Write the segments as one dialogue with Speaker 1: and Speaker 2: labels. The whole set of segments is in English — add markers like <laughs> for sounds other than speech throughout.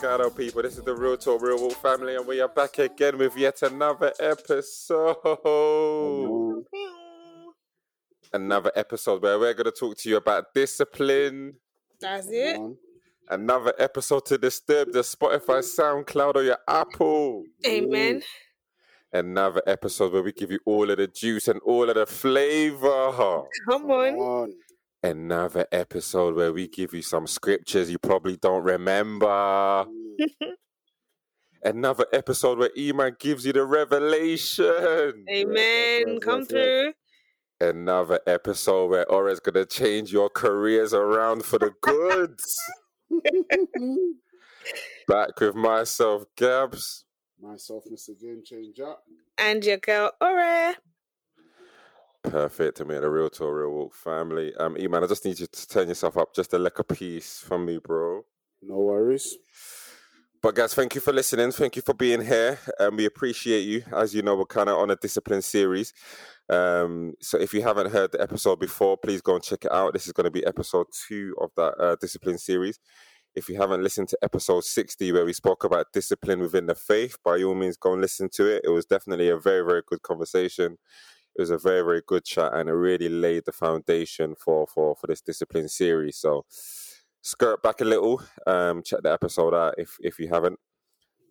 Speaker 1: Moscato people? This is the Real Talk Real Walk family, and we are back again with yet another episode. Another episode where we're going to talk to you about discipline.
Speaker 2: That's it.
Speaker 1: Another episode to disturb the Spotify, SoundCloud, or your Apple.
Speaker 2: Amen.
Speaker 1: Another episode where we give you all of the juice and all of the flavor.
Speaker 2: Come on.
Speaker 1: Another episode where we give you some scriptures you probably don't remember. <laughs> Another episode where Iman gives you the revelation.
Speaker 2: Amen.
Speaker 3: yes,
Speaker 2: Come
Speaker 3: yes,
Speaker 2: through.
Speaker 1: Another episode where Ora's gonna change your careers around for the goods. <laughs> Back with myself, Gabs.
Speaker 3: Myself, Mr. Game Changer.
Speaker 2: And your girl, Ore.
Speaker 1: Perfect to me, the real talk, real walk family. Um, Iman, I just need you to turn yourself up just a lick piece from me, bro.
Speaker 3: No worries.
Speaker 1: But guys, thank you for listening. Thank you for being here. Um, we appreciate you. As you know, we're kind of on a discipline series. Um, so if you haven't heard the episode before, please go and check it out. This is going to be episode two of that uh, discipline series. If you haven't listened to episode 60, where we spoke about discipline within the faith, by all means, go and listen to it. It was definitely a very, very good conversation. It was a very, very good chat, and it really laid the foundation for for for this discipline series. So, skirt back a little, um, check the episode out if if you haven't,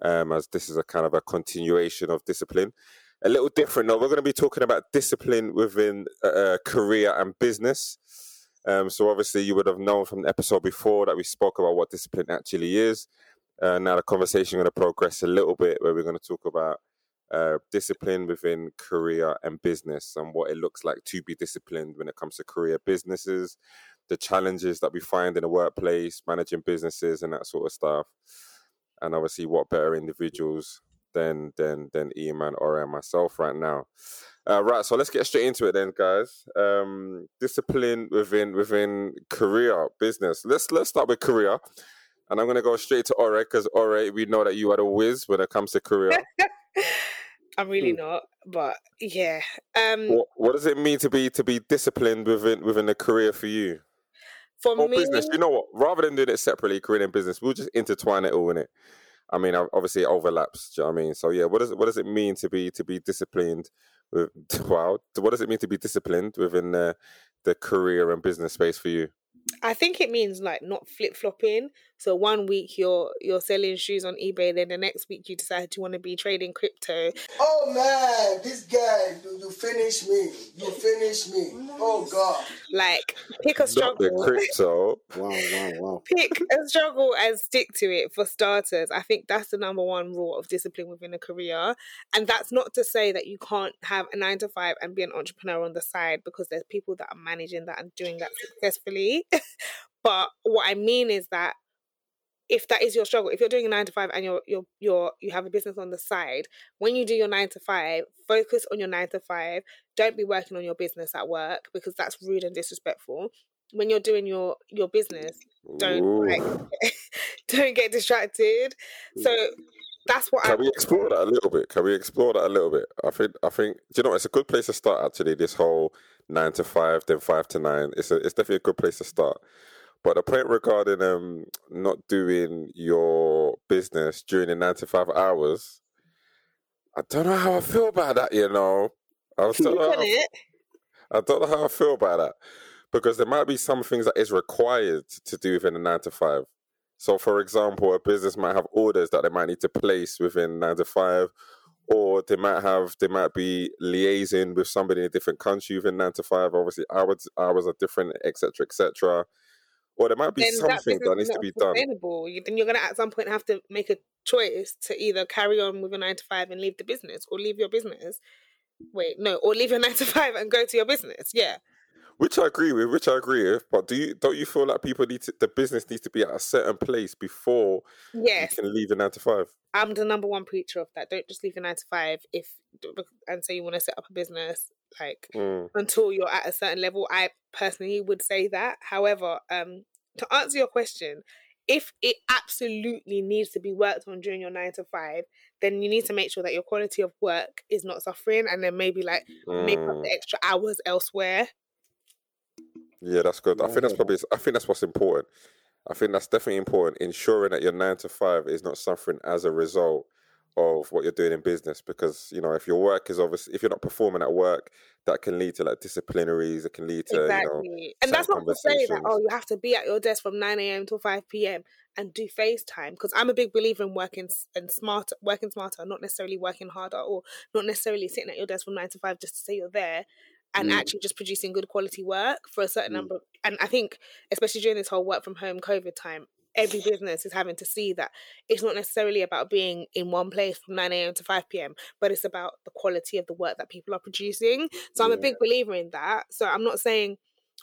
Speaker 1: um, as this is a kind of a continuation of discipline. A little different, though. We're going to be talking about discipline within uh, career and business. Um, so obviously, you would have known from the episode before that we spoke about what discipline actually is. Uh, now the conversation going to progress a little bit, where we're going to talk about uh, discipline within career and business and what it looks like to be disciplined when it comes to career businesses, the challenges that we find in the workplace, managing businesses, and that sort of stuff. And obviously, what better individuals than than than Iman or myself right now. Uh, right, so let's get straight into it then, guys. Um, discipline within within career business. Let's let's start with career, and I'm gonna go straight to Ore because Ore, we know that you are the whiz when it comes to career. <laughs>
Speaker 2: I'm really not, but yeah. Um,
Speaker 1: what, what does it mean to be to be disciplined within within a career for you
Speaker 2: for
Speaker 1: or
Speaker 2: me,
Speaker 1: business? You know what? Rather than doing it separately, career and business, we'll just intertwine it all in it. I mean, obviously, it overlaps. Do you know what I mean? So yeah, what does what does it mean to be to be disciplined? With, <laughs> wow, what does it mean to be disciplined within the the career and business space for you?
Speaker 2: I think it means like not flip flopping. So one week you're you're selling shoes on eBay, then the next week you decide you want to be trading crypto.
Speaker 4: Oh man, this guy, you, you finish me. You <laughs> finish me. Oh God.
Speaker 2: Like pick a
Speaker 1: Not the crypto. <laughs>
Speaker 3: Wow, wow, wow.
Speaker 2: pick a struggle and stick to it for starters. I think that's the number one rule of discipline within a career. And that's not to say that you can't have a nine to five and be an entrepreneur on the side because there's people that are managing that and doing that successfully. <laughs> but what I mean is that if that is your struggle, if you're doing a nine to five and you're you're you're you have a business on the side, when you do your nine to five, focus on your nine to five. Don't be working on your business at work because that's rude and disrespectful. When you're doing your your business, don't like <laughs> don't get distracted. Mm. So that's what I
Speaker 1: Can we explore that a little bit? Can we explore that a little bit? I think I think do you know it's a good place to start actually. This whole nine to five, then five to nine. It's a, it's definitely a good place to start. But the point regarding um not doing your business during the nine to five hours, I don't know how I feel about that. You know, I was don't know how
Speaker 2: it.
Speaker 1: I don't know how I feel about that because there might be some things that is required to do within a nine to five. So, for example, a business might have orders that they might need to place within nine to five, or they might have they might be liaising with somebody in a different country within nine to five. Obviously, hours hours are different, etc., etc. Or there might be
Speaker 2: something that
Speaker 1: something
Speaker 2: business
Speaker 1: that
Speaker 2: is
Speaker 1: needs to be done.
Speaker 2: You- Then you're gonna at some point have to make a choice to either carry on with a nine to five and leave the business, or leave your business. Wait, no, or leave your <laughs> nine to five and go to your business. Yeah.
Speaker 1: Which I agree with, which I agree with. But do you don't you feel like people need to the business needs to be at a certain place before
Speaker 2: Yes,
Speaker 1: you can leave the nine to five?
Speaker 2: I'm the number one preacher of that. Don't just leave your nine to five if and say you want to set up a business like
Speaker 1: Mm.
Speaker 2: until you're at a certain level. I personally would say that. However, um, to answer your question, if it absolutely needs to be worked on during your nine to five, then you need to make sure that your quality of work is not suffering, and then maybe like make up
Speaker 1: Mm.
Speaker 2: the extra hours elsewhere.
Speaker 1: Yeah, that's good. I think that's probably. I think that's what's important. I think that's definitely important. Ensuring that your nine to five is not suffering as a result of what you're doing in business, because you know if your work is obviously if you're not performing at work, that can lead to like disciplinaries. It can lead to
Speaker 2: exactly.
Speaker 1: you know,
Speaker 2: and that's not to say that oh you have to be at your desk from 9 a.m. till 5 p.m. and do FaceTime because I'm a big believer in working and smart, working smarter, not necessarily working harder or not necessarily sitting at your desk from 9 to 5 just to say you're there and
Speaker 3: Mm.
Speaker 2: actually just producing good quality work for a certain
Speaker 3: Mm.
Speaker 2: number. Of, and I think especially during this whole work from home COVID time, every business is having to see that it's not necessarily about being in one place from 9 a.m. to 5 p.m., but it's about the quality of the work that people are producing. So I'm a big believer in that. So I'm not saying,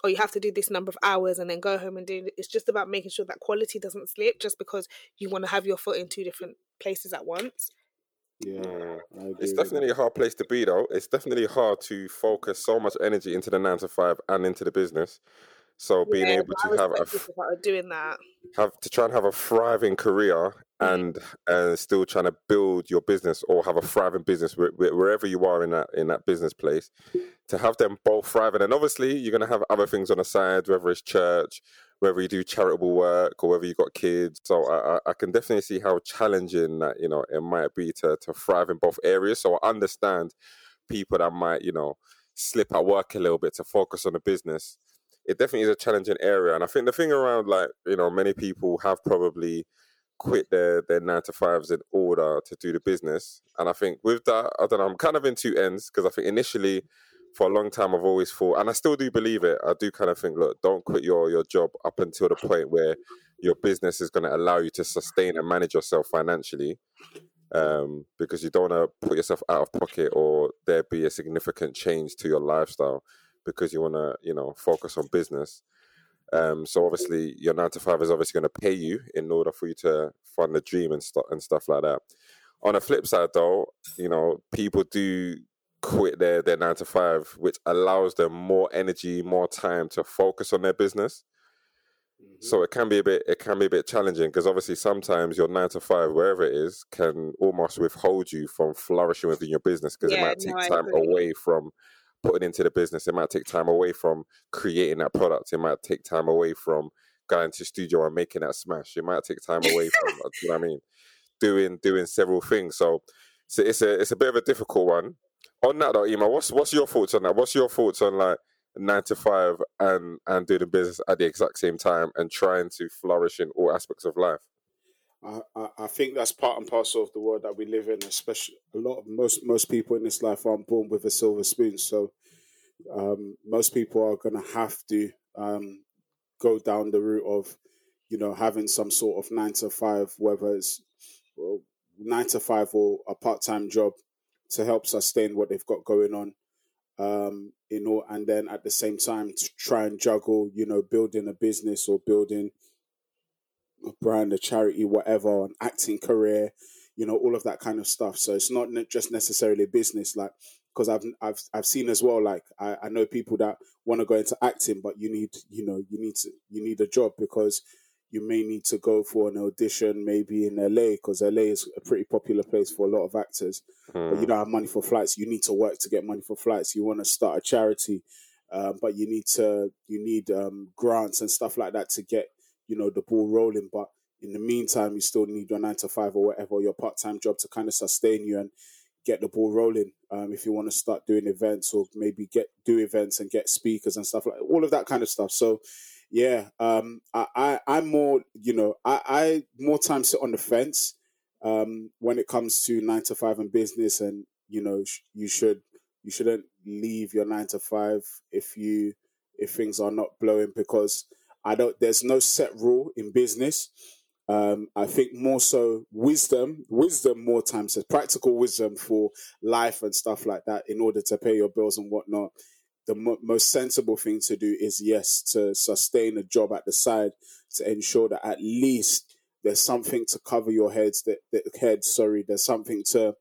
Speaker 2: oh, you have to do this number of hours and then go home and do it. It's just about making sure that quality doesn't slip just because you want to have your foot in two different places at once.
Speaker 3: Yeah,
Speaker 1: Mm. It's definitely a hard place to be, though. It's definitely hard to focus so much energy into the nine to five and into the business. So being
Speaker 2: Yeah,
Speaker 1: able to have a
Speaker 2: respect
Speaker 1: f-
Speaker 2: people that are doing that.
Speaker 1: have to try and have a thriving career
Speaker 2: Mm.
Speaker 1: and uh, still trying to build your business or have a thriving business where, where- wherever you are in that in that business place to have them both thriving and obviously you're going to have other things on the side whether it's church whether you do charitable work or whether you've got kids so I, I- can definitely see how challenging that you know it might be to, to thrive in both areas so I understand people that might you know slip at work a little bit to focus on the business it definitely is a challenging area. And I think the thing around like, you know, many people have probably quit their, their nine to fives in order to do the business. And I think with that, I don't know, I'm kind of in two ends because I think initially for a long time I've always thought, and I still do believe it, I do kind of think, look, don't quit your, your job up until the point where your business is going to allow you to sustain and manage yourself financially. Um, because you don't want to put yourself out of pocket or there be a significant change to your lifestyle because you want to, you know, focus on business. Um, so obviously, your nine to five is obviously going to pay you in order for you to fund the dream and stuff and stuff like that. On the flip side, though, you know, people do quit their their nine to five, which allows them more energy, more time to focus on their business. So it can be a bit it can be a bit challenging because obviously sometimes your nine to five, wherever it is, can almost withhold you from flourishing within your business because it might take
Speaker 2: no,
Speaker 1: time away from putting into the business. It might take time away from creating that product. It might take time away from going to studio and making that smash. It might take time away from uh, you know what I mean, doing doing several things. So, so it's a it's a bit of a difficult one. On that though, Ema, what's what's your thoughts on that? What's your thoughts on like nine to five and and doing business at the exact same time and trying to flourish in all aspects of life?
Speaker 3: I, I, I think that's part and parcel of the world that we live in. Especially a lot of most most people in this life aren't born with a silver spoon, so um, most people are going to have to um, go down the route of you know having some sort of nine to five, whether it's well, nine to five or a part time job to help sustain what they've got going on. Um, you know, and then at the same time to try and juggle, you know, building a business or building a brand, a charity, whatever, an acting career, you know, all of that kind of stuff. So it's not just necessarily business, like because I've I've I've seen as well. Like I, I know people that want to go into acting, but you need you know you need to you need a job because you may need to go for an audition maybe in LA because LA is a pretty popular place for a lot of actors. But you
Speaker 1: Hmm.
Speaker 3: don't have money for flights. You need to work to get money for flights. You want to start a charity, uh, but you need to you need um, grants and stuff like that to get you know the ball rolling. But in the meantime, you still need your nine to five or whatever your part time job to kind of sustain you and get the ball rolling. Um, if you want to start doing events or maybe get do events and get speakers and stuff like all of that kind of stuff. So yeah, um, I, I I'm more you know I I more time sit on the fence um, when it comes to nine to five and business, and you know sh- you should you shouldn't leave your nine to five if you if things are not blowing because I don't. There's no set rule in business. Um, I think more so wisdom, wisdom more times, so practical wisdom for life and stuff like that in order to pay your bills and whatnot. The mo- most sensible thing to do is yes to sustain a job at the side to ensure that at least there's something to cover your heads that, that head sorry there's something to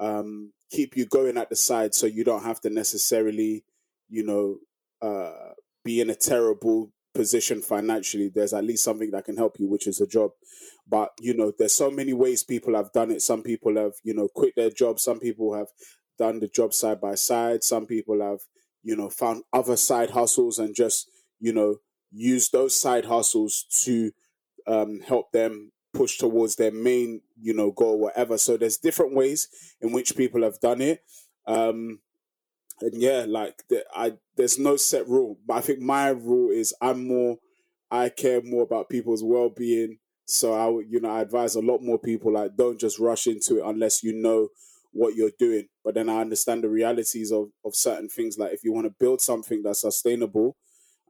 Speaker 3: um, keep you going at the side so you don't have to necessarily you know uh, be in a terrible position financially. There's at least something that can help you which is a job. But you know there's so many ways people have done it. Some people have you know quit their job. Some people have done the job side by side. Some people have you know found other side hustles and just you know use those side hustles to um, help them push towards their main, you know, goal, whatever. So there's different ways in which people have done it. Um, and yeah, like the, I, there's no set rule, but I think my rule is I'm more, I care more about people's well being. So I, would, you know, I advise a lot more people like don't just rush into it unless you know what you're doing. But then I understand the realities of of certain things. Like if you want to build something that's sustainable,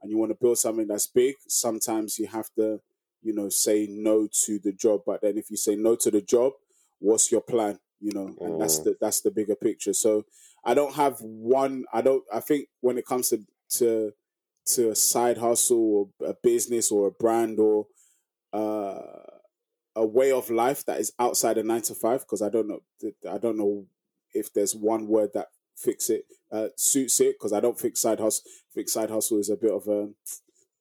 Speaker 3: and you want to build something that's big, sometimes you have to, you know, say no to the job. But then if you say no to the job, what's your plan? You know, and that's
Speaker 1: Mm.
Speaker 3: the that's the bigger picture. So I don't have one. I don't. I think when it comes to to to a side hustle or a business or a brand or uh, a way of life that is outside of nine to five, because I don't know. I don't know if there's one word that fix it uh, suits it. Because I don't think side hustle. I think side hustle is a bit of a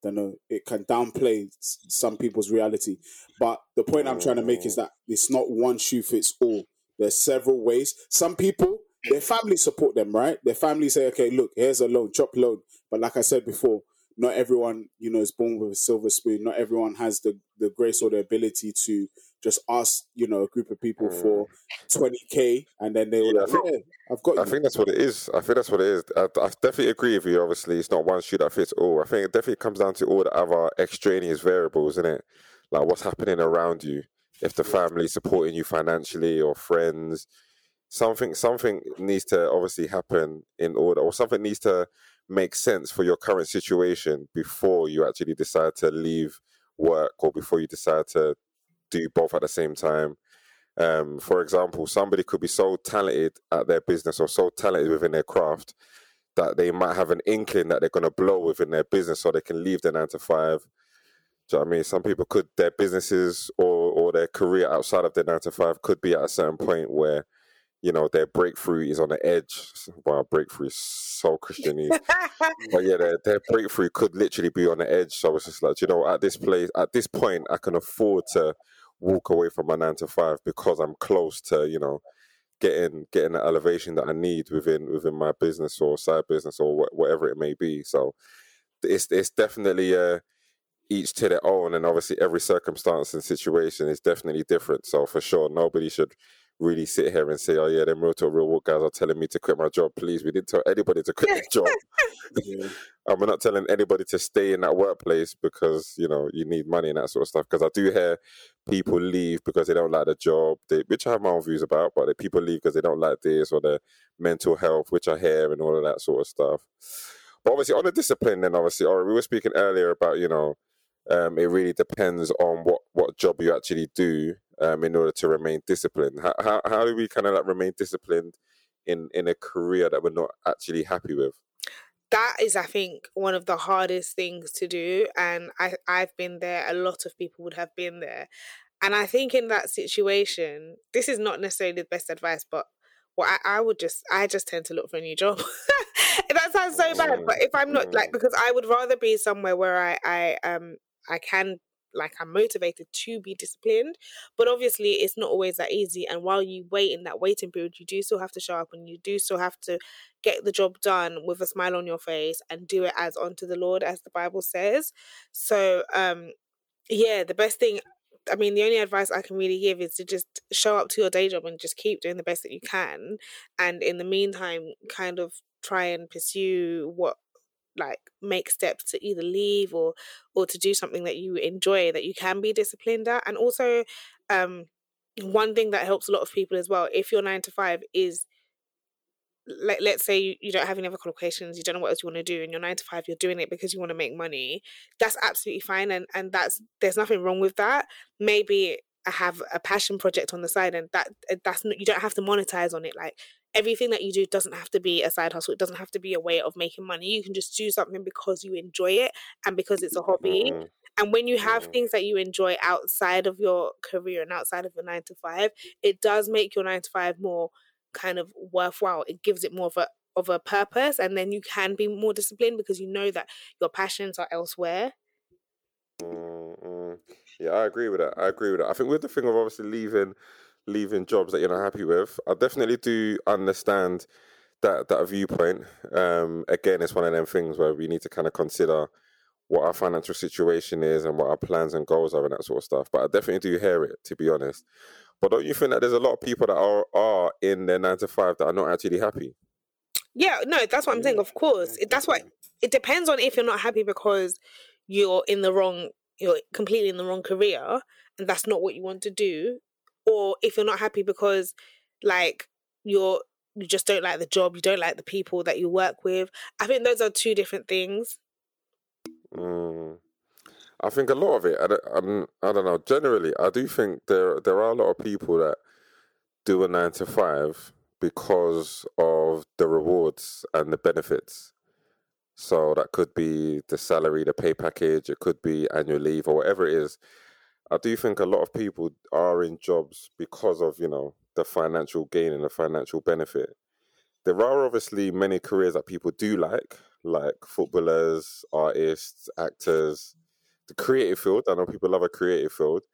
Speaker 3: don't know. It can downplay some people's reality. But the point I'm trying to make is that it's not one shoe fits all. There's several ways. Some people, their family support them, right? Their family say, okay, look, here's a loan, chop loan. But like I said before, not everyone, you know, is born with a silver spoon. Not everyone has the, the grace or the ability to just ask, you know, a group of people hmm. for 20K and then they will
Speaker 1: Yeah, I
Speaker 3: like,
Speaker 1: think-
Speaker 3: yeah, I've got
Speaker 1: I
Speaker 3: you.
Speaker 1: think that's what it is. I think that's what it is. I, I definitely agree with you. Obviously, it's not one shoe that fits all. I think it definitely comes down to all the other extraneous variables, isn't it? Like what's happening around you. If the family supporting you financially or friends, something something needs to obviously happen in order, or something needs to make sense for your current situation before you actually decide to leave work or before you decide to do both at the same time. Um, for example, somebody could be so talented at their business or so talented within their craft that they might have an inkling that they're going to blow within their business so they can leave the nine to five. Do you know I mean? Some people could, their businesses or, or their career outside of their nine to five could be at a certain point where, you know, their breakthrough is on the edge. Wow, breakthrough is so Christianese. <laughs> but yeah, their, their breakthrough could literally be on the edge. So it's just like, you know, at this place, at this point, I can afford to walk away from my nine to five because I'm close to, you know, getting getting the elevation that I need within within my business or side business or wha- whatever it may be. So it's it's definitely uh, each to their own, and obviously every circumstance and situation is definitely different. So for sure, nobody should really sit here and say, "Oh yeah, them real talk real work guys are telling me to quit my job." Please, we didn't tell anybody to quit their job. <laughs>
Speaker 3: Yeah. <laughs>
Speaker 1: and we're not telling anybody to stay in that workplace because you know you need money and that sort of stuff. Because I do hear people leave because they don't like the job, they, which I have my own views about. But the people leave because they don't like this or their mental health, which I hear, and all of that sort of stuff. But obviously, on the discipline, then obviously, or we were speaking earlier about you know, um, it really depends on what what job you actually do um, in order to remain disciplined. How how, how do we kind of like remain disciplined in in a career that we're not actually happy with?
Speaker 2: that is i think one of the hardest things to do and i i've been there a lot of people would have been there and i think in that situation this is not necessarily the best advice but what I, I would just i just tend to look for a new job <laughs> that sounds so bad but if i'm not like because i would rather be somewhere where i i um i can like i'm motivated to be disciplined but obviously it's not always that easy and while you wait in that waiting period you do still have to show up and you do still have to get the job done with a smile on your face and do it as unto the lord as the bible says. So um yeah the best thing i mean the only advice i can really give is to just show up to your day job and just keep doing the best that you can and in the meantime kind of try and pursue what like make steps to either leave or or to do something that you enjoy that you can be disciplined at. And also um one thing that helps a lot of people as well if you're nine to five is let, let's say you, you don't have any other qualifications you don't know what else you want to do and you're nine to five you're doing it because you want to make money that's absolutely fine and and that's there's nothing wrong with that. Maybe I have a passion project on the side and that that's not, you don't have to monetize on it like everything that you do doesn't have to be a side hustle it doesn't have to be a way of making money you can just do something because you enjoy it and because it's a hobby
Speaker 1: Mm,
Speaker 2: and when you have
Speaker 1: Mm.
Speaker 2: things that you enjoy outside of your career and outside of your nine to five, it does make your nine to five more kind of worthwhile. It gives it more of a of a purpose, and then you can be more disciplined because you know that your passions are elsewhere.
Speaker 1: Mm, mm. Yeah, I agree with that. I agree with that. I think with the thing of obviously leaving leaving jobs that you're not happy with, I definitely do understand that that viewpoint. Um, again, it's one of them things where we need to kind of consider what our financial situation is and what our plans and goals are and that sort of stuff. But I definitely do hear it, to be honest. But don't you think that there's a lot of people that are are in their nine to five that are not actually happy?
Speaker 2: Yeah, no, that's what I'm saying. Of course, it, that's what it depends on if you're not happy because you're in the wrong, you're completely in the wrong career, and that's not what you want to do, or if you're not happy because, like, you're you just don't like the job, you don't like the people that you work with. I think those are two different things.
Speaker 1: Mm. I think a lot of it. I don't, I'm, I don't know. Generally, I do think there there are a lot of people that do a nine to five because of the rewards and the benefits. So that could be the salary, the pay package. It could be annual leave or whatever it is. I do think a lot of people are in jobs because of you know the financial gain and the financial benefit. There are obviously many careers that people do like, like footballers, artists, actors, the creative field. I know people love a creative field.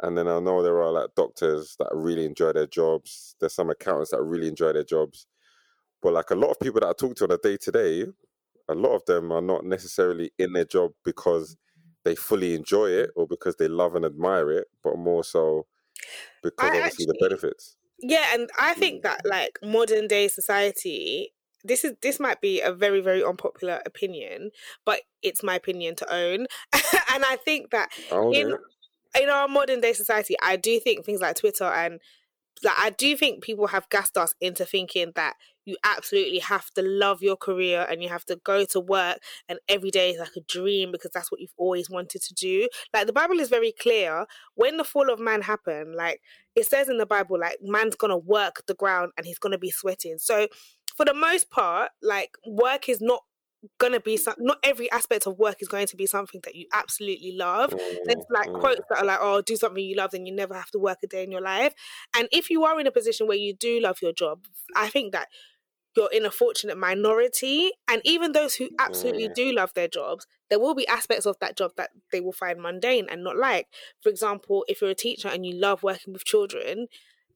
Speaker 1: And then I know there are like doctors that really enjoy their jobs. There's some accountants that really enjoy their jobs. But like a lot of people that I talk to on a day to day, a lot of them are not necessarily in their job because they fully enjoy it or because they love and admire it, but more so because
Speaker 2: I
Speaker 1: obviously the benefits.
Speaker 2: Yeah, and I think mm. that like modern day society, this is this might be a very very unpopular opinion, but it's my opinion to own, <laughs> and I think that
Speaker 1: Oh,
Speaker 2: in
Speaker 1: yeah.
Speaker 2: in our modern day society, I do think things like Twitter and like I do think people have gassed us into thinking that you absolutely have to love your career and you have to go to work and every day is like a dream because that's what you've always wanted to do. Like the Bible is very clear when the fall of man happened, like it says in the Bible, like man's gonna work the ground and he's gonna be sweating. So for the most part, like work is not gonna be some not every aspect of work is going to be something that you absolutely love there's like
Speaker 1: Mm,
Speaker 2: quotes that are like, "Oh, do something you love, and you never have to work a day in your life." And if you are in a position where you do love your job, I think that you're in a fortunate minority. And even those who absolutely
Speaker 1: Mm.
Speaker 2: do love their jobs, there will be aspects of that job that they will find mundane and not like. For example, if you're a teacher and you love working with children,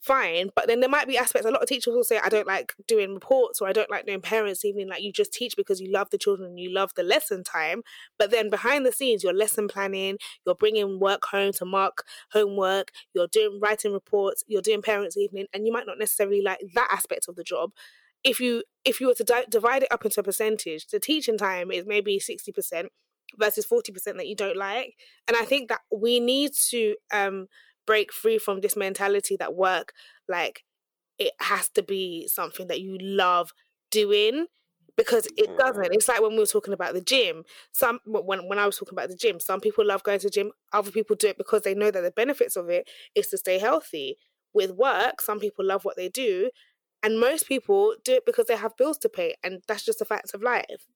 Speaker 2: fine. But then there might be aspects. A lot of teachers will say, "I don't like doing reports," or "I don't like doing parents' evening." Like you just teach because you love the children and you love the lesson time. But then behind the scenes, you're lesson planning, you're bringing work home to mark homework, you're doing writing reports, you're doing parents' evening, and you might not necessarily like that aspect of the job. If you if you were to di- divide it up into a percentage, the teaching time is maybe sixty percent versus forty percent that you don't like, and I think that we need to um break free from this mentality that work like it has to be something that you love doing because it doesn't. It's like when we were talking about the gym. Some when when I was talking about the gym, some people love going to the gym. Other people do it because they know that the benefits of it is to stay healthy. With work, some people love what they do, and most people do it because they have bills to pay, and that's just a fact of life.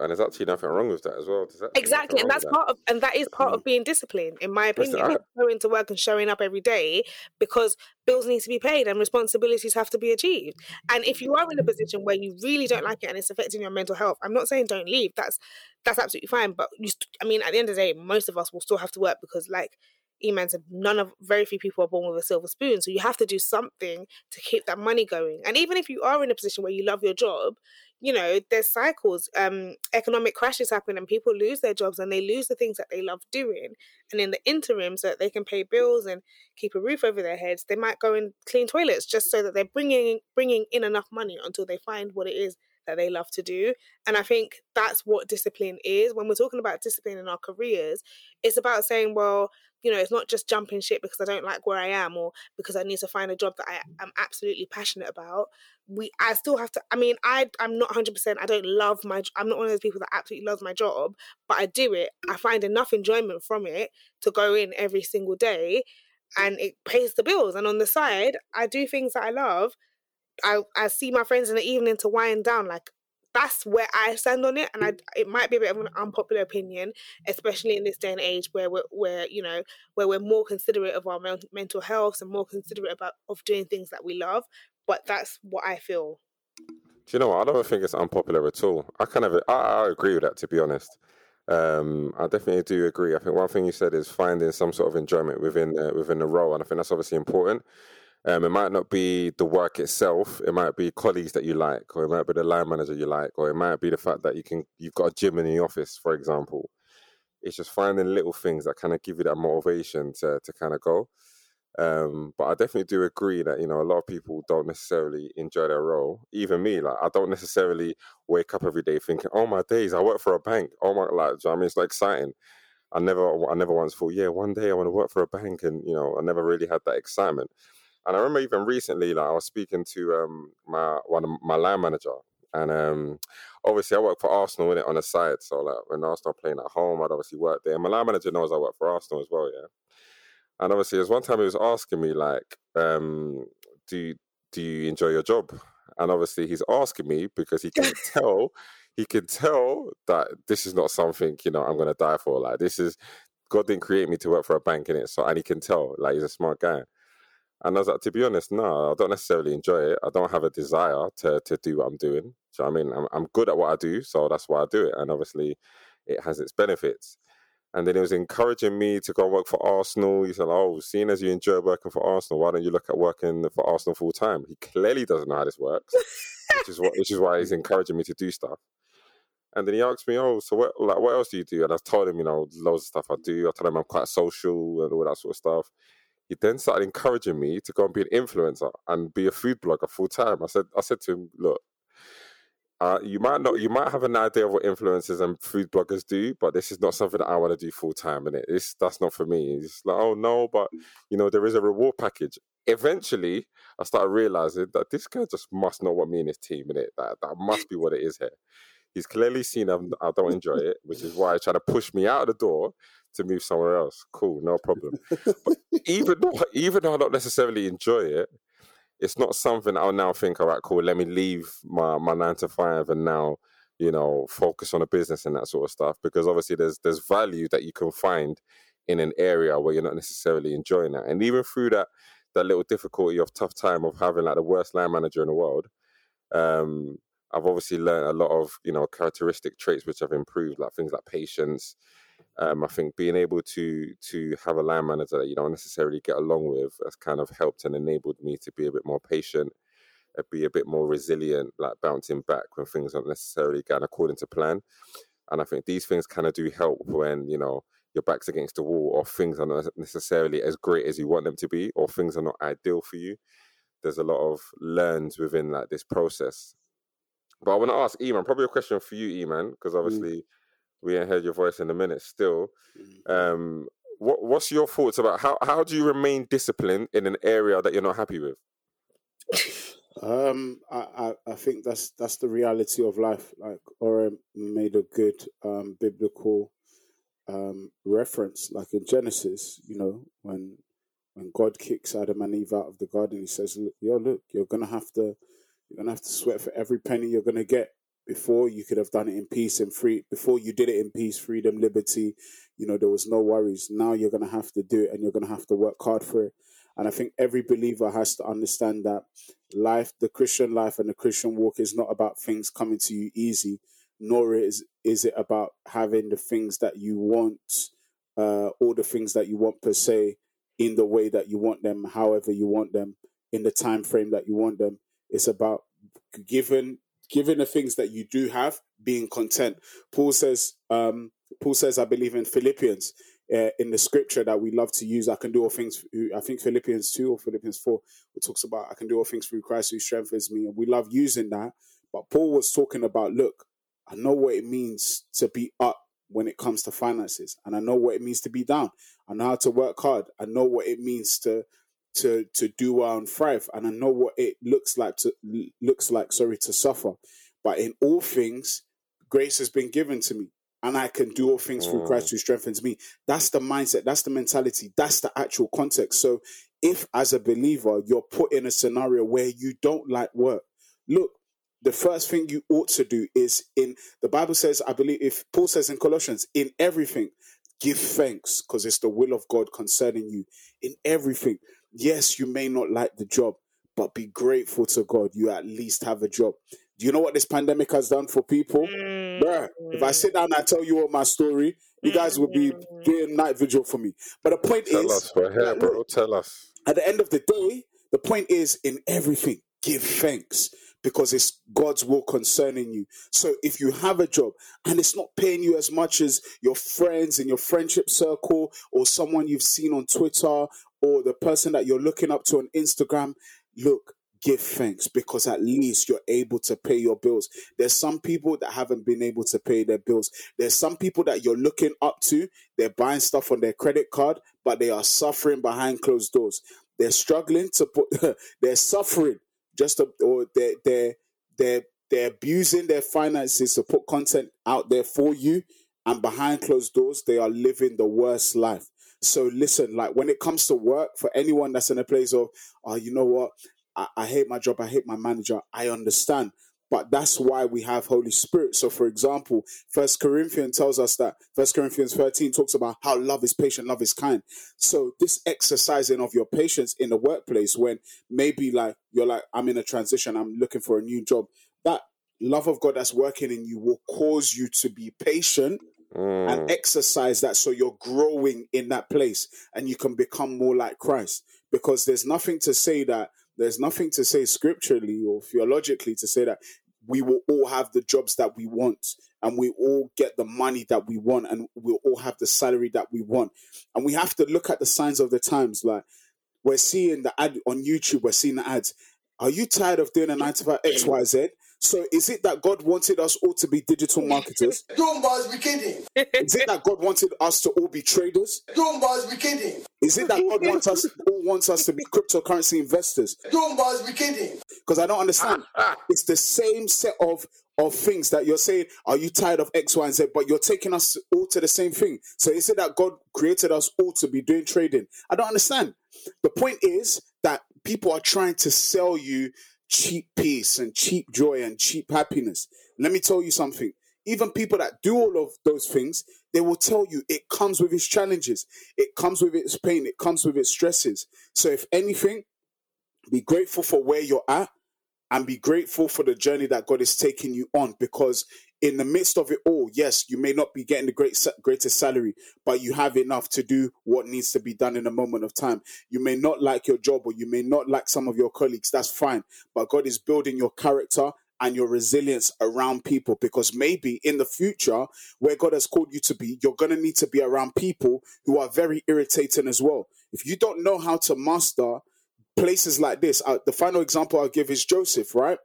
Speaker 1: And there's actually nothing wrong with that as well.
Speaker 2: Exactly, and that's
Speaker 1: with that.
Speaker 2: part of, and that is part of mm. being disciplined, in my
Speaker 1: Listen,
Speaker 2: opinion.
Speaker 1: I-
Speaker 2: Going to work and showing up every day because bills need to be paid and responsibilities have to be achieved. And if you are in a position where you really don't like it and it's affecting your mental health, I'm not saying don't leave. That's that's absolutely fine. But you, st- I mean, at the end of the day, most of us will still have to work because, like Eman said, none of very few people are born with a silver spoon. So you have to do something to keep that money going. And even if you are in a position where you love your job, you know, there's cycles. Um, economic crashes happen and people lose their jobs and they lose the things that they love doing. And in the interim, so that they can pay bills and keep a roof over their heads, they might go and clean toilets just so that they're bringing bringing in enough money until they find what it is that they love to do. And I think that's what discipline is. When we're talking about discipline in our careers, it's about saying, well, you know, it's not just jumping ship because I don't like where I am or because I need to find a job that I am absolutely passionate about. We, I still have to. I mean, I, I'm not 100. percent I don't love my. I'm not one of those people that absolutely loves my job, but I do it. I find enough enjoyment from it to go in every single day, and it pays the bills. And on the side, I do things that I love. I, I see my friends in the evening to wind down. Like that's where I stand on it, and I it might be a bit of an unpopular opinion, especially in this day and age where we're where you know where we're more considerate of our men- mental health and more considerate about of doing things that we love. But that's what I feel.
Speaker 1: Do you know what? I don't think it's unpopular at all. I kind of I, I agree with that to be honest. Um, I definitely do agree. I think one thing you said is finding some sort of enjoyment within uh, within the role, and I think that's obviously important. Um, it might not be the work itself. It might be colleagues that you like, or it might be the line manager you like, or it might be the fact that you can you've got a gym in the office, for example. it's just finding little things that kind of give you that motivation to to kind of go. Um, but I definitely do agree that you know a lot of people don't necessarily enjoy their role. Even me, like I don't necessarily wake up every day thinking, "Oh my days, I work for a bank." Oh my, like I mean, it's like exciting. I never, I never once thought, yeah, one day I want to work for a bank, and you know, I never really had that excitement. And I remember even recently, like I was speaking to um, my one of my line manager, and um, obviously I work for Arsenal in it on the side. So like when Arsenal playing at home, I'd obviously work there. And My line manager knows I work for Arsenal as well, yeah. And obviously, there's one time he was asking me like, um, "Do you, do you enjoy your job?" And obviously, he's asking me because he can <laughs> tell he can tell that this is not something you know I'm gonna die for. Like this is God didn't create me to work for a bank in it, so and he can tell like he's a smart guy. And I was like, to be honest, no, I don't necessarily enjoy it. I don't have a desire to to do what I'm doing. So I mean, I'm I'm good at what I do, so that's why I do it. And obviously, it has its benefits. And then he was encouraging me to go work for Arsenal. He said, "Oh, seeing as you enjoy working for Arsenal, why don't you look at working for Arsenal full time?" He clearly doesn't know how this works, which is what which is why he's <laughs> encouraging me to do stuff. And then he asked me, "Oh, so what like what else do you do?" And I told him, you know, loads of stuff I do. I told him I'm quite social and all that sort of stuff. He then started encouraging me to go and be an influencer and be a food blogger full time. I said, I said to him, "Look, uh, you might not, you might have an idea of what influencers and food bloggers do, but this is not something that I want to do full time. And it is that's not for me. It's like, oh no, but you know, there is a reward package. Eventually, I started realizing that this guy just must not want me and his team, and it that that must be what it is here. He's clearly seen I'm, I do not enjoy it, which is why he's trying to push me out of the door to move somewhere else. Cool, no problem. But <laughs> even though, even though I don't necessarily enjoy it, it's not something I'll now think, all right, cool, let me leave my, my nine to five and now, you know, focus on a business and that sort of stuff. Because obviously there's there's value that you can find in an area where you're not necessarily enjoying that. And even through that that little difficulty of tough time of having like the worst line manager in the world, um, I've obviously learned a lot of, you know, characteristic traits which have improved, like things like patience, um, I think being able to to have a line manager that you don't necessarily get along with has kind of helped and enabled me to be a bit more patient, be a bit more resilient, like bouncing back when things aren't necessarily going according to plan. And I think these things kind of do help when you know your back's against the wall, or things are not necessarily as great as you want them to be, or things are not ideal for you. There's a lot of learns within like this process. But I want to ask Eman, probably a question for you, Eman, because mm. obviously. Mm we ain't heard your voice in a minute still. Mm-hmm. Um, what what's your thoughts about how how do you remain disciplined in an area that you're not happy with?
Speaker 3: Um, I, I, I think that's that's the reality of life. Like Ora made a good um, biblical um, reference, like in Genesis, you know, when when God kicks Adam and Eve out of the garden, He says, "Yo, look, you're gonna have to you're gonna have to sweat for every penny you're gonna get before you could have done it in peace and free. Before you did it in peace, freedom, liberty, you know, there was no worries. Now you're going to have to do it and you're going to have to work hard for it. And I think every believer has to understand that life, the Christian life and the Christian walk is not about things coming to you easy, nor is, is it about having the things that you want, uh, all the things that you want per se in the way that you want them, however you want them, in the time frame that you want them. It's about given given the things that you do have, being content. Paul says, um, Paul says, I believe in Philippians, uh, in the scripture that we love to use. I can do all things. I think Philippians two or Philippians four, it talks about I can do all things through Christ who strengthens me, and we love using that. But Paul was talking about, look, I know what it means to be up when it comes to finances, and I know what it means to be down. I know how to work hard. I know what it means to to to do well and thrive. And i know what it looks like to looks like sorry to suffer. But in all things grace has been given to me and i can do all things through christ mm. who strengthens me. That's the mindset. That's the mentality. That's the actual context. So if as a believer you're put in a scenario where you don't like work look the first thing you ought to do is in the bible says i believe if paul says in colossians in everything give thanks because it's the will of god concerning you. In everything yes, you may not like the job, but be grateful to God. You at least have a job. Do you know what this pandemic has done for people? Mm. Bruh, if I sit down and I tell you all my story, you guys will be doing night vigil for me. But the point
Speaker 1: tell
Speaker 3: is,
Speaker 1: us, we're here, bro. Tell us.
Speaker 3: At the end of the day, the point is in everything, give thanks because it's God's will concerning you. So if you have a job and it's not paying you as much as your friends in your friendship circle or someone you've seen on Twitter or the person that you're looking up to on Instagram, look, give thanks because at least you're able to pay your bills. There's some people that haven't been able to pay their bills. There's some people that you're looking up to, they're buying stuff on their credit card, but they are suffering behind closed doors. They're struggling to put, <laughs> they're suffering just to, or they're, they're, they're, they're abusing their finances to put content out there for you. And behind closed doors, they are living the worst life. So listen, like when it comes to work, for anyone that's in a place of, oh, you know what, I, I hate my job, I hate my manager, I understand. But that's why we have Holy Spirit. So, for example, First Corinthians tells us that First Corinthians 13 talks about how love is patient, love is kind. So, this exercising of your patience in the workplace, when maybe like you're like, I'm in a transition, I'm looking for a new job, that love of God that's working in you will cause you to be patient
Speaker 1: Mm.
Speaker 3: and exercise that so you're growing in that place and you can become more like Christ. Because there's nothing to say that, there's nothing to say scripturally or theologically to say that we will all have the jobs that we want and we all get the money that we want and we'll all have the salary that we want. And we have to look at the signs of the times. Like we're seeing the ad on YouTube, we're seeing the ads. Are you tired of doing a 9 to 5 XYZ? So is it that God wanted us all to be digital marketers?
Speaker 4: You must be kidding.
Speaker 3: Is it that God wanted us to all be traders?
Speaker 4: You must be kidding.
Speaker 3: Is it that God wants us all wants us to be cryptocurrency investors?
Speaker 4: You must be kidding.
Speaker 3: Because I don't understand. <laughs> It's the same set of of things that you're saying. Are you tired of X, Y, and Z? But you're taking us all to the same thing. So is it that God created us all to be doing trading? I don't understand. The point is that people are trying to sell you cheap peace and cheap joy and cheap happiness. Let me tell you something. Even people that do all of those things, they will tell you it comes with its challenges, it comes with its pain, it comes with its stresses. So, if anything, be grateful for where you're at and be grateful for the journey that God is taking you on because in the midst of it all, yes, you may not be getting the great greatest salary, but you have enough to do what needs to be done in a moment of time. You may not like your job or you may not like some of your colleagues. That's fine, but God is building your character and your resilience around people because maybe in the future, where God has called you to be, you're going to need to be around people who are very irritating as well. If you don't know how to master places like this, uh, the final example I'll give is Joseph, right?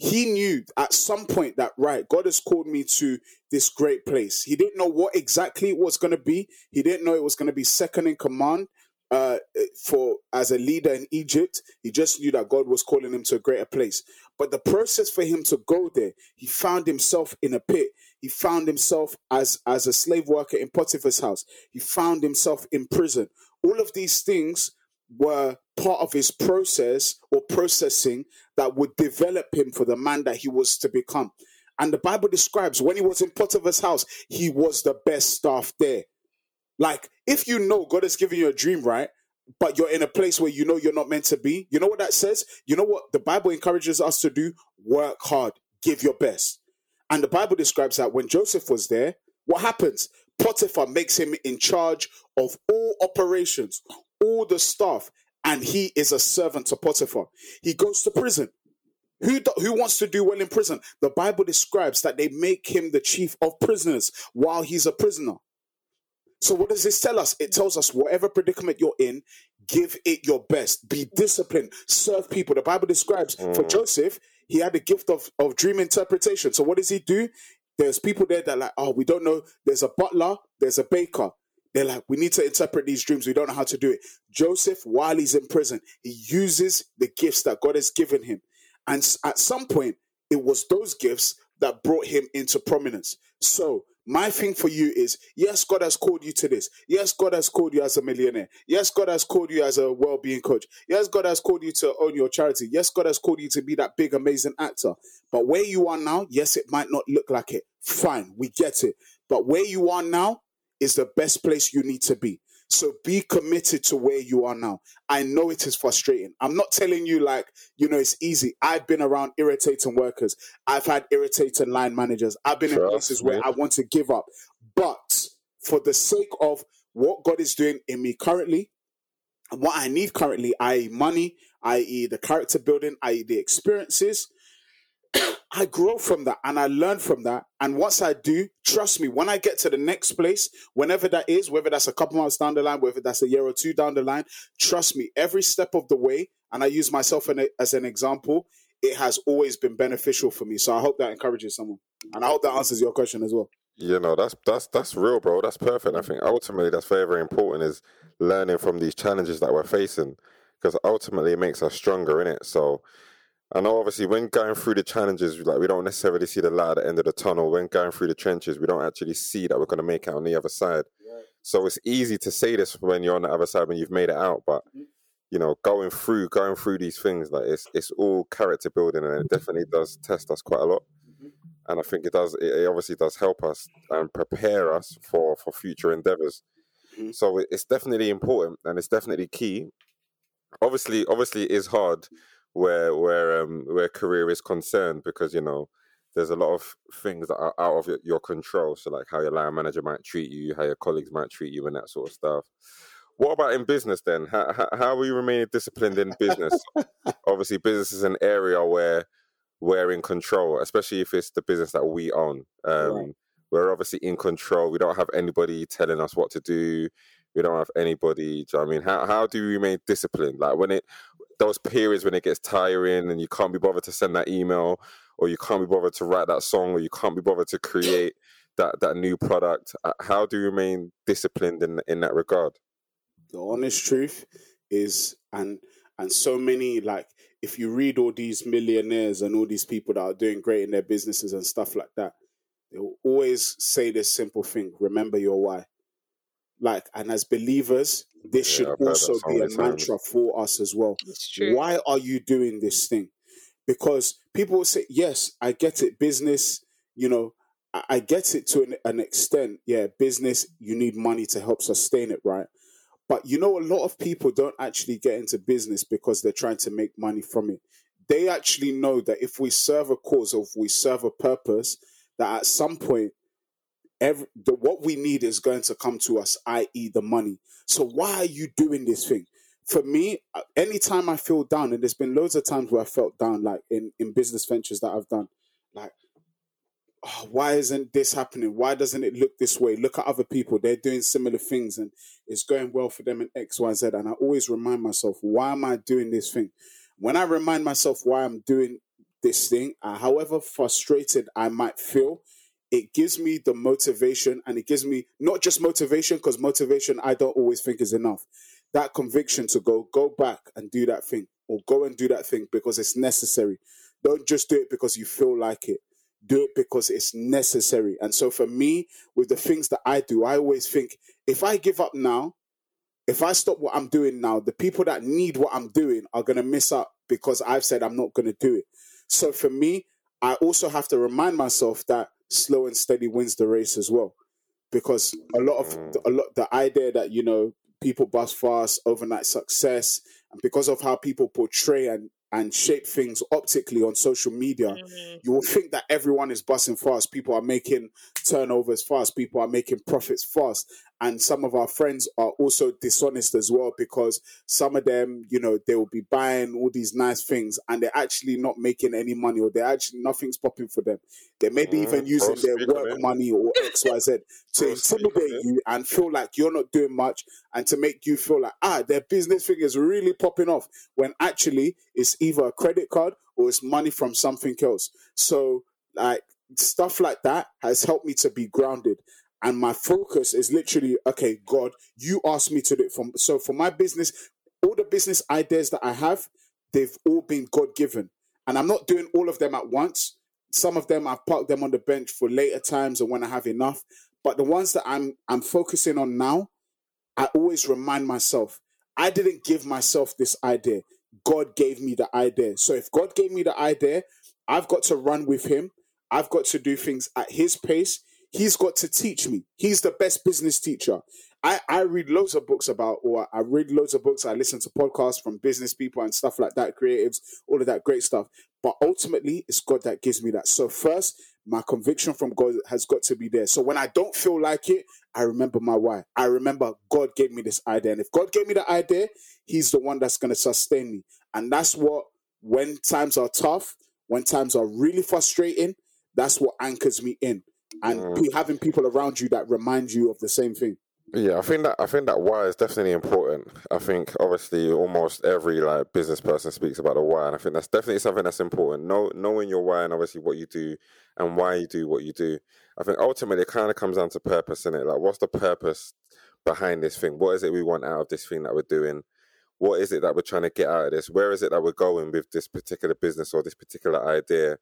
Speaker 3: He knew at some point that right god has called me to this great place. He didn't know what exactly it was going to be. He didn't know it was going to be second in command uh, for as a leader in egypt. He just knew that god was calling him to a greater place. But the process for him to go there he found himself in a pit. He found himself as as a slave worker in potiphar's house. He found himself in prison. All of these things were part of his process or processing that would develop him for the man that he was to become. And the Bible describes when he was in Potiphar's house, he was the best staff there. Like, if you know God has given you a dream, right? But you're in a place where you know you're not meant to be, you know what that says? You know what the Bible encourages us to do? Work hard, give your best. And the Bible describes that when Joseph was there, what happens? Potiphar makes him in charge of all operations, all the staff, and he is a servant to Potiphar. He goes to prison. Who, do, who wants to do well in prison? The Bible describes that they make him the chief of prisoners while he's a prisoner. So, what does this tell us? It tells us whatever predicament you're in, give it your best. Be disciplined. Serve people. The Bible describes for mm. Joseph, he had the gift of, of dream interpretation. So, what does he do? There's people there that are like, oh, we don't know. There's a butler, there's a baker. They're like, we need to interpret these dreams. We don't know how to do it. Joseph, while he's in prison, he uses the gifts that God has given him. And at some point, it was those gifts that brought him into prominence. So, my thing for you is yes, God has called you to this. Yes, God has called you as a millionaire. Yes, God has called you as a well being coach. Yes, God has called you to own your charity. Yes, God has called you to be that big, amazing actor. But where you are now, yes, it might not look like it. Fine, we get it. But where you are now is the best place you need to be. So be committed to where you are now. I know it is frustrating. I'm not telling you like, you know, it's easy. I've been around irritating workers. I've had irritating line managers. I've been in
Speaker 1: Trust
Speaker 3: places where. I want to give up. But for the sake of what God is doing in me currently, what I need currently, i.e., money, i.e., the character building, i.e., the experiences, <coughs> I grow from that and I learn from that. And once I do, trust me, when I get to the next place, whenever that is, whether that's a couple months down the line, whether that's a year or two down the line, trust me, every step of the way, and I use myself as an example, it has always been beneficial for me. So I hope that encourages someone. And I hope that answers your question as well.
Speaker 1: You know, that's that's that's real, bro. That's perfect. I think ultimately that's very, very important is learning from these challenges that we're facing. Because ultimately it makes us stronger in it. So I know obviously when going through the challenges, like we don't necessarily see the light at the end of the tunnel. When going through the trenches, we don't actually see that we're going to make it on the other side. Right. So it's easy to say this when you're on the other side when you've made it out, but mm-hmm. you know, going through going through these things, like it's it's all character building, and it definitely does test us quite a lot. Mm-hmm. And I think it does. It obviously does help us and prepare us for for future endeavors. Mm-hmm. So it's definitely important, and it's definitely key. Obviously, obviously, it is hard where where um where career is concerned because you know there's a lot of things that are out of your, your control. So like how your line manager might treat you, how your colleagues might treat you, and that sort of stuff. What about in business then? How how, how are you remaining disciplined in business? <laughs> Obviously, business is an area where we're in control, especially if it's the business that we own. Um, right. We're obviously in control. We don't have anybody telling us what to do. We don't have anybody. Do you know I mean? How how do we remain disciplined? Like when it those periods when it gets tiring and you can't be bothered to send that email or you can't be bothered to write that song or you can't be bothered to create that that new product uh, how do you remain disciplined in in that regard?
Speaker 3: The honest truth is and and so many like if you read all these millionaires and all these people that are doing great in their businesses and stuff like that they'll always say this simple thing remember your why like and as believers this should also be a mantra for us as well. Why are you doing this thing? Because people will say, yes, I get it. Business, you know, I, I get it to an, an extent. Yeah, business, you need money to help sustain it, right? But you know, a lot of people don't actually get into business because they're trying to make money from it. They actually know that if we serve a cause or if we serve a purpose, that at some point every the, what we need is going to come to us, i.e., the money. So why are you doing this thing? For me, uh, anytime I feel down, and there's been loads of times where I felt down, like in in business ventures that I've done, like. Oh, why isn't this happening? Why doesn't it look this way? Look at other people; they're doing similar things, and it's going well for them in X, Y, Z. And I always remind myself, why am I doing this thing? When I remind myself why I'm doing this thing, uh, however frustrated I might feel, it gives me the motivation and it gives me not just motivation because motivation I don't always think is enough. That conviction to go go back and do that thing or go and do that thing because it's necessary. Don't just do it because you feel like it. Do it because it's necessary. And so for me, with the things that I do, I always think if I give up now, if I stop what I'm doing now, the people that need what I'm doing are going to miss out because I've said I'm not going to do it. So for me, I also have to remind myself that slow and steady wins the race as well. Because a lot of mm. a lot the idea that you know people bust fast, overnight success, and because of how people portray and and shape things optically on social media, mm-hmm. you will think that everyone is busting fast. People are making turnovers fast. People are making profits fast and some of our friends are also dishonest as well because some of them you know they will be buying all these nice things and they're actually not making any money or they're actually nothing's popping for them. They may be mm, even using their work money or xyz <laughs> to intimidate you and feel like you're not doing much and to make you feel like ah their business thing is really popping off when actually it's either a credit card or it's money from something else. So like stuff like that has helped me to be grounded and my focus is literally okay god you asked me to do it from so for my business all the business ideas that i have they've all been god given and i'm not doing all of them at once. Some of them i've parked them on the bench for later times or when i have enough. But the ones that i'm i'm focusing on now i always remind myself i didn't give myself this idea. God gave me the idea. So if god gave me the idea i've got to run with him. I've got to do things at his pace he's got to teach me. He's the best business teacher. I, I read loads of books about, or I read loads of books. I listen to podcasts from business people and stuff like that, creatives, all of that great stuff. But ultimately, it's God that gives me that. So first, my conviction from God has got to be there. So when I don't feel like it, I remember my why. I remember God gave me this idea. And if God gave me the idea, He's the one that's going to sustain me. And that's what, when times are tough, when times are really frustrating, that's what anchors me in. And
Speaker 1: Mm.
Speaker 3: having people around you that remind you of the same thing.
Speaker 1: Yeah, I think that I think that why is definitely important. I think obviously almost every like business person speaks about the why, and I think that's definitely something that's important. Know knowing your why and obviously what you do and why you do what you do. I think ultimately it kind of comes down to purpose, in it. Like, what's the purpose behind this thing? What is it we want out of this thing that we're doing? What is it that we're trying to get out of this? Where is it that we're going with this particular business or this particular idea?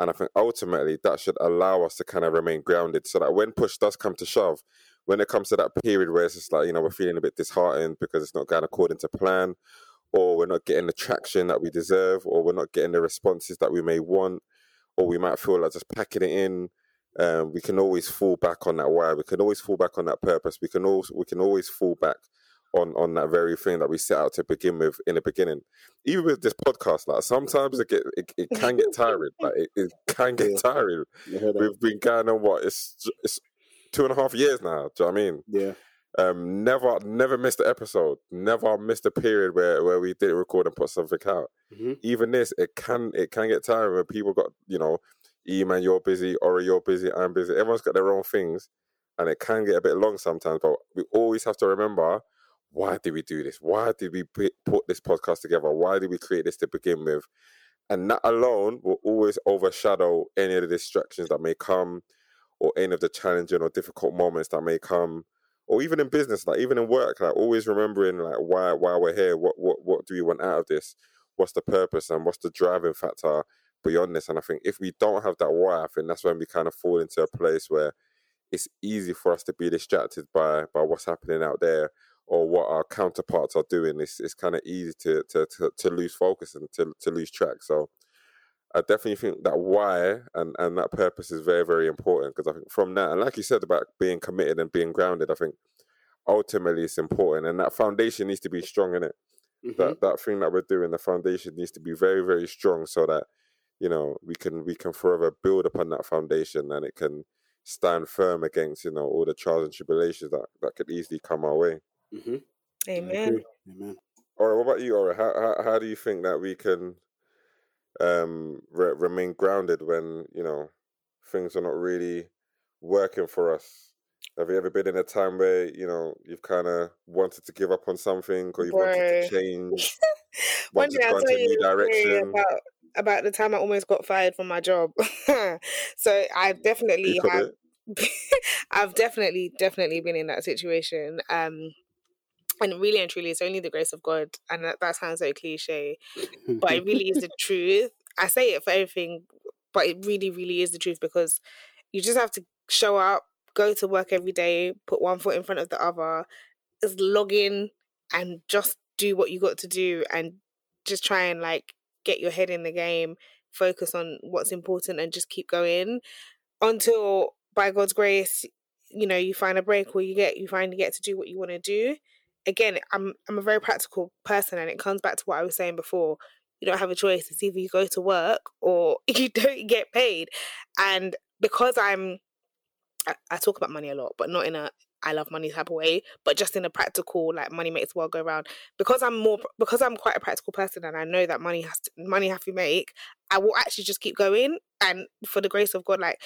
Speaker 1: And I think ultimately that should allow us to kind of remain grounded so that when push does come to shove, when it comes to that period where it's just like, you know, we're feeling a bit disheartened because it's not going according to plan, or we're not getting the traction that we deserve, or we're not getting the responses that we may want, or we might feel like just packing it in. Um, we can always fall back on that why. We can always fall back on that purpose. We can also we can always fall back on on that very thing that we set out to begin with in the beginning. Even with this podcast, like sometimes it get it, it can get tiring. Like it, it can get
Speaker 3: Yeah.
Speaker 1: tiring.
Speaker 3: You heard that?
Speaker 1: We've been going on what it's it's two and a half years now. Do you know what I mean?
Speaker 3: Yeah.
Speaker 1: Um, never never missed an episode. Never missed a period where, where we didn't record and put something out.
Speaker 3: Mhm.
Speaker 1: Even this, it can it can get tiring when people got you know, E man, you're busy, or you're busy, I'm busy. Everyone's got their own things, and it can get a bit long sometimes. But we always have to remember why did we do this? Why did we put this podcast together? Why did we create this to begin with? And that alone will always overshadow any of the distractions that may come, or any of the challenging or difficult moments that may come or even in business, like even in work, like always remembering like why why we're here, what what what do we want out of this, what's the purpose and what's the driving factor beyond this. And I think if we don't have that why, I think that's when we kind of fall into a place where it's easy for us to be distracted by by what's happening out there or what our counterparts are doing. It's it's kind of easy to to, to to lose focus and to to lose track. So I definitely think that why and, and that purpose is very, very important because I think from that, and like you said about being committed and being grounded, I think ultimately it's important and that foundation needs to be strong in it.
Speaker 3: Mhm.
Speaker 1: That that thing that we're doing, the foundation needs to be very, very strong so that, you know, we can we can forever build upon that foundation and it can stand firm against, you know, all the trials and tribulations that, that could easily come our way.
Speaker 3: Mhm.
Speaker 2: Amen.
Speaker 3: Amen.
Speaker 1: Ora, what about you, Ora? How, how how do you think that we can um re- remain grounded when you know things are not really working for us? Have you ever been in a time where you know you've kind of wanted to give up on something, or you've wanted to change, <laughs>
Speaker 2: One
Speaker 1: wanted
Speaker 2: day
Speaker 1: to
Speaker 2: I'll tell you
Speaker 1: new
Speaker 2: a story
Speaker 1: direction?
Speaker 2: about about the time I almost got fired from my job. <laughs> so I definitely have. <laughs> I've definitely, definitely been in that situation. Um, and really and truly, it's only the grace of God. And that, that sounds so cliche, <laughs> but it really is the truth. I say it for everything, but it really, really is the truth because you just have to show up, go to work every day, put one foot in front of the other, just log in and just do what you got to do and just try and like get your head in the game, focus on what's important and just keep going until by God's grace, you know, you find a break or you get you finally get to do what you want to do. Again, I'm I'm a very practical person and it comes back to what I was saying before. You don't have a choice. It's either you go to work or <laughs> you don't get paid. And because I'm I, I talk about money a lot, but not in a I love money type of way, but just in a practical, like money makes the world go round. Because I'm more, because I'm quite a practical person, and I know that money has to, money have to make. I will actually just keep going, and for the grace of God, like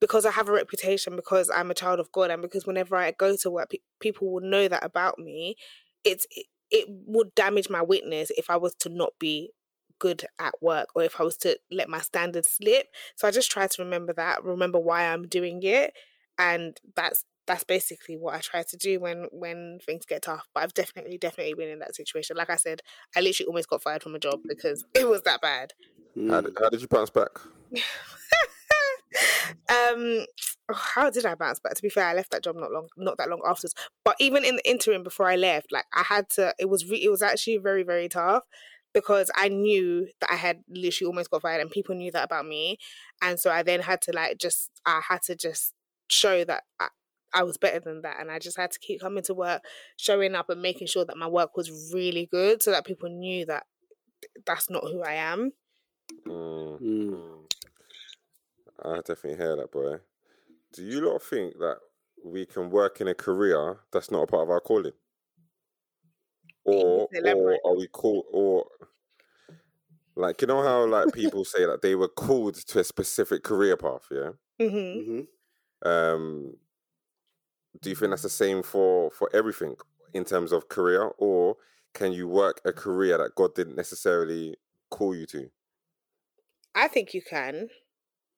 Speaker 2: because I have a reputation, because I'm a child of God, and because whenever I go to work, pe- people will know that about me. It's it, it would damage my witness if I was to not be good at work or if I was to let my standards slip. So I just try to remember that, remember why I'm doing it, and that's that's basically what I try to do when when things get tough. But I've definitely definitely been in that situation. Like I said, I literally almost got fired from a job because <laughs> it was that bad.
Speaker 1: How did, how did you bounce back? <laughs>
Speaker 2: um how did I bounce back? To be fair, I left that job not long, not that long afterwards. But even in the interim before I left, like I had to. It was re- it was actually very very tough because I knew that I had literally almost got fired, and people knew that about me, and so I then had to like just I had to just show that I, I was better than that, and I just had to keep coming to work, showing up, and making sure that my work was really good, so that people knew that that's not who I am.
Speaker 1: Mm,
Speaker 3: Mm.
Speaker 1: mm. I definitely hear that, boy. Do you lot think that we can work in a career that's not a part of our calling? Or, or are we called, or Like you know how like people say that they were called to a specific career path, yeah.
Speaker 2: hmm
Speaker 3: hmm
Speaker 1: Um, do you think that's the same for for everything in terms of career, or can you work a career that God didn't necessarily call you to?
Speaker 2: I think you can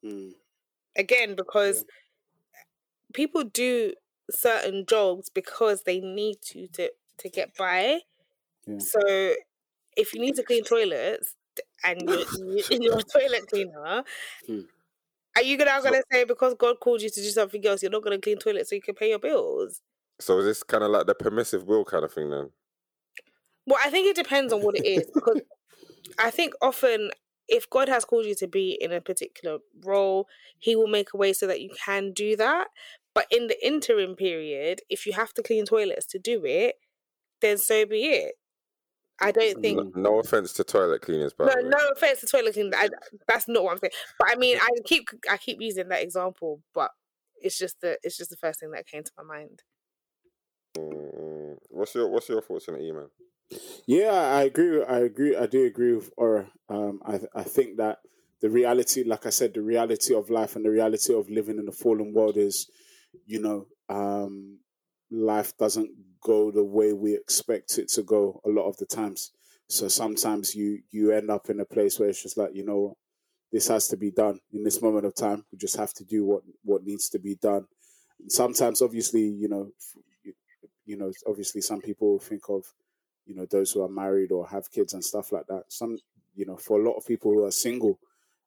Speaker 3: Mm.
Speaker 2: again because people do certain jobs because they need to to to get by.
Speaker 3: Yeah.
Speaker 2: So if you need to clean toilets and you're, you- <laughs> you're a toilet cleaner, <laughs>
Speaker 3: Hmm.
Speaker 2: are you gonna
Speaker 1: So-
Speaker 2: gonna say because God called you to do something else, you're not gonna clean toilets so you can pay your bills?
Speaker 1: So is this kind of like the permissive will kind of thing then?
Speaker 2: Well, I think it depends on what it is because <laughs> I think often if God has called you to be in a particular role, He will make a way so that you can do that. But in the interim period, if you have to clean toilets to do it, then so be it. I don't think.
Speaker 1: No, no offense to toilet cleaners, but
Speaker 2: No, no offense to toilet cleaners. I, that's not what I'm saying. But I mean, I keep I keep using that example, but it's just the it's just the first thing that came to my mind.
Speaker 1: Mm, what's your what's your thoughts on it, man?
Speaker 3: Yeah, I agree. I agree. I do agree with Aura. Um, I I think that the reality, like I said, the reality of life and the reality of living in a fallen world is, you know, um, life doesn't go the way we expect it to go a lot of the times. So sometimes you you end up in a place where it's just like, you know, this has to be done in this moment of time. We just have to do what what needs to be done. Sometimes, obviously, you know, you, you know, obviously, some people think of you know those who are married or have kids and stuff like that. Some you know for a lot of people who are single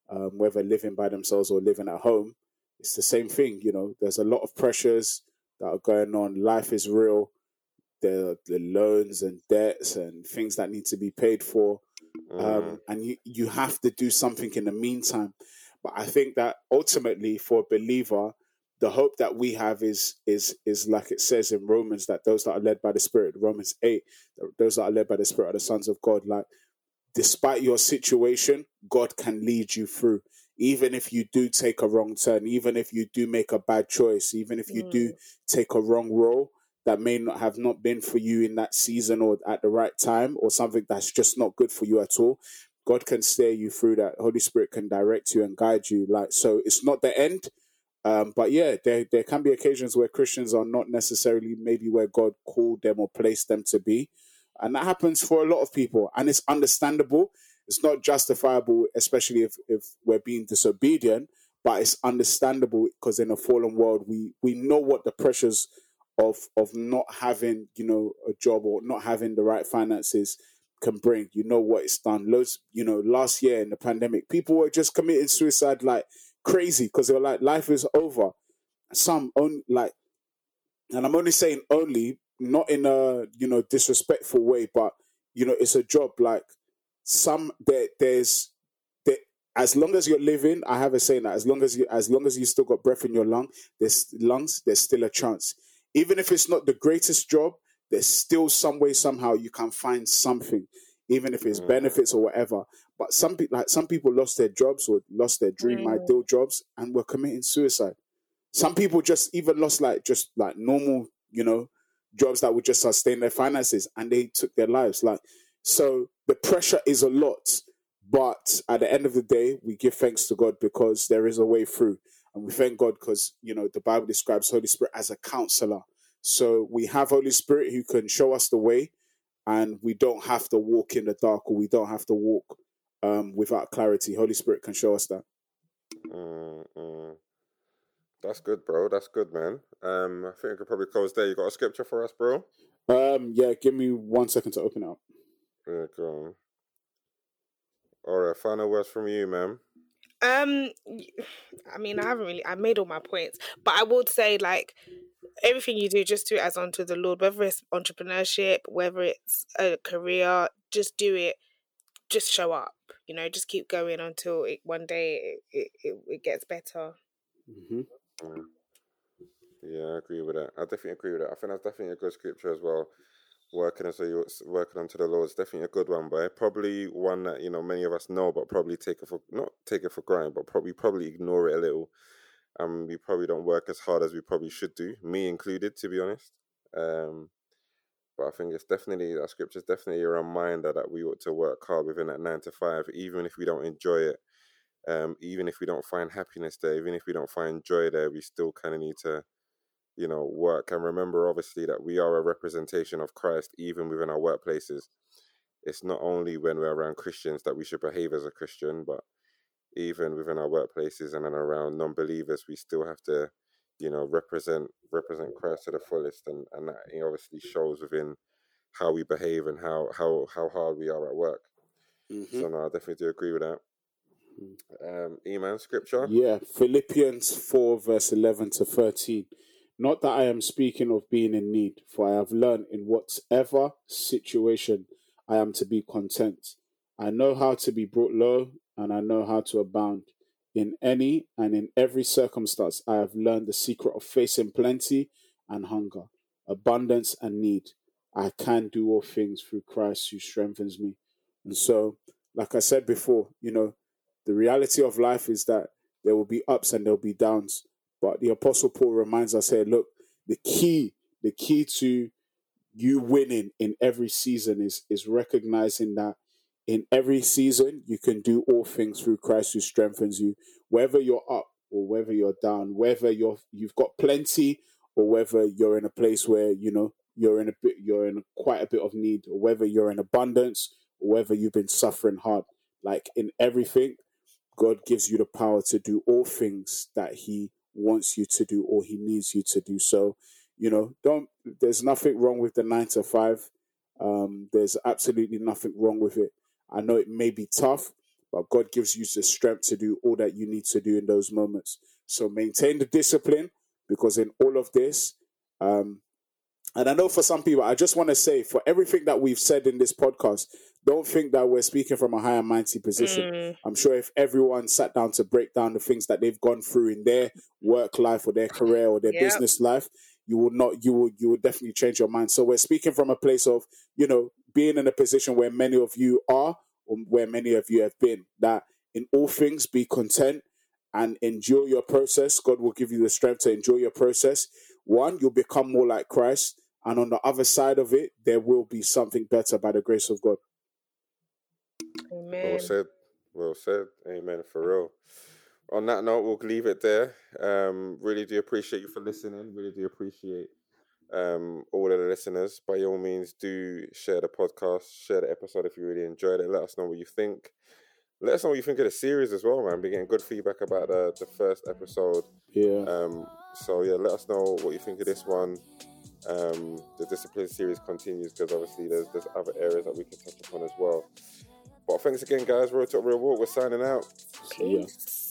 Speaker 3: um, whether living by themselves or living at home it's the same thing you know. There's a lot of pressures that are going on. Life is real. There are the loans and debts and things that need to be paid for.
Speaker 1: Mm,
Speaker 3: um, and you, you have to do something in the meantime. But I think that ultimately, for a believer, the hope that we have is is is like it says in Romans that those that are led by the Spirit, Romans eight, those that are led by the Spirit are the sons of God. Like, despite your situation, God can lead you through. Even if you do take a wrong turn, even if you do make a bad choice, even if you do mm. take a wrong role that may not have not been for you in that season or at the right time, or something that's just not good for you at all, God can steer you through that. Holy Spirit can direct you and guide you. Like so, it's not the end. Um, but yeah, there there can be occasions where Christians are not necessarily maybe where God called them or placed them to be, and that happens for a lot of people, and it's understandable. It's not justifiable, especially if if we're being disobedient, but it's understandable because in a fallen world, we we know what the pressures of of not having you know a job or not having the right finances can bring. You know what it's done. Loads, you know, last year in the pandemic, people were just committing suicide like crazy because they were like, life is over. Some only like, and I'm only saying only, not in a you know disrespectful way, but you know, it's a job. Like some there, there's there, as long as you're living, I have a saying that as long as you as long as you still got breath in your lung, there's lungs, there's still a chance. Even if it's not the greatest job, there's still some way somehow you can find something, even if it's
Speaker 1: Mm.
Speaker 3: benefits or whatever. But some people, like some people, lost their jobs or lost their dream
Speaker 2: Mm.
Speaker 3: ideal jobs and were committing suicide. Some people just even lost like just like normal, you know, jobs that would just sustain their finances, and they took their lives. Like so, the pressure is a lot. But at the end of the day, we give thanks to God because there is a way through. And we thank God because, you know, the Bible describes Holy Spirit as a counselor. So we have Holy Spirit who can show us the way and we don't have to walk in the dark or we don't have to walk um, without clarity. Holy Spirit can show us that.
Speaker 1: Mm, mm. That's good, bro. That's good, man. Um, I think I could probably close there. You got a scripture for us, bro?
Speaker 3: Um, yeah, give me one second to open it up.
Speaker 1: Yeah, go on. All right, final words from you, man.
Speaker 2: Um, y- I mean, I haven't really. I made all my points, but I would say like everything you do, just do it as unto the Lord. Whether it's entrepreneurship, whether it's a career, just do it. Just show up. You know, just keep going until it, one day it, it, it, it gets better.
Speaker 3: hmm
Speaker 1: Mm. Yeah, I agree with that. I definitely agree with that. I think that's definitely a good scripture as well. Working as you working unto the Lord is definitely a good one, but probably one that you know many of us know, but probably take it for not take it for granted, but probably probably ignore it a little. Um, we probably don't work as hard as we probably should do, me included, to be honest. Um, But I think it's definitely that scripture is definitely a reminder that we ought to work hard within that nine to five, even if we don't enjoy it, um, even if we don't find happiness there, even if we don't find joy there, we still kind of need to, you know, work and remember obviously that we are a representation of Christ even within our workplaces. It's not only when we're around Christians that we should behave as a Christian, but even within our workplaces and around non-believers, we still have to you know, represent represent Christ to the fullest, and and that he obviously shows within how we behave and how how how hard we are at work.
Speaker 3: Mm-hmm.
Speaker 1: So no, I definitely do agree with that. Um, Eman, scripture.
Speaker 3: Yeah, Philippians 4, verse 11 to 13. Not that I am speaking of being in need, for I have learned in whatever situation I am to be content. I know how to be brought low, and I know how to abound. In any and in every circumstance, I have learned the secret of facing plenty and hunger, abundance and need. I can do all things through Christ who strengthens me. And so, like I said before, you know, the reality of life is that there will be ups and there'll be downs. But the Apostle Paul reminds us here look, the key, the key to you winning in every season is is recognizing that in every season, you can do all things through Christ who strengthens you. Whether you're up or whether you're down, whether you're you've got plenty or whether you're in a place where you know you're in a bit, you're in quite a bit of need, or whether you're in abundance or whether you've been suffering hard. Like in everything, God gives you the power to do all things that He wants you to do or He needs you to do. So, you know, don't. There's nothing wrong with the nine to five. Um, there's absolutely nothing wrong with it. I know it may be tough, but God gives you the strength to do all that you need to do in those moments. So maintain the discipline because in all of this, um, and I know for some people, I just want to say for everything that we've said in this podcast, don't think that we're speaking from a higher mighty position.
Speaker 2: Mm.
Speaker 3: I'm sure if everyone sat down to break down the things that they've gone through in their work life or their career or their <laughs>
Speaker 2: Yep.
Speaker 3: business life, you will not, you will, you will definitely change your mind. So we're speaking from a place of, you know, being in a position where many of you are or where many of you have been. That in all things be content and enjoy your process. God will give you the strength to enjoy your process. One, you'll become more like Christ. And on the other side of it, there will be something better by the grace of God.
Speaker 2: Amen.
Speaker 1: Well said. Well said. Amen. For real. On that note, we'll leave it there. Um, really do appreciate you for listening. Really do appreciate um, all of the listeners. By all means, do share the podcast, share the episode if you really enjoyed it. Let us know what you think. Let us know what you think of the series as well, man. We're getting good feedback about the, the first episode.
Speaker 3: Yeah.
Speaker 1: Um, so yeah, let us know what you think of this one. Um, the discipline series continues because obviously there's there's other areas that we can touch upon as well. But thanks again, guys. Road to Real Walk. We're signing out.
Speaker 3: Yeah.
Speaker 2: Peace.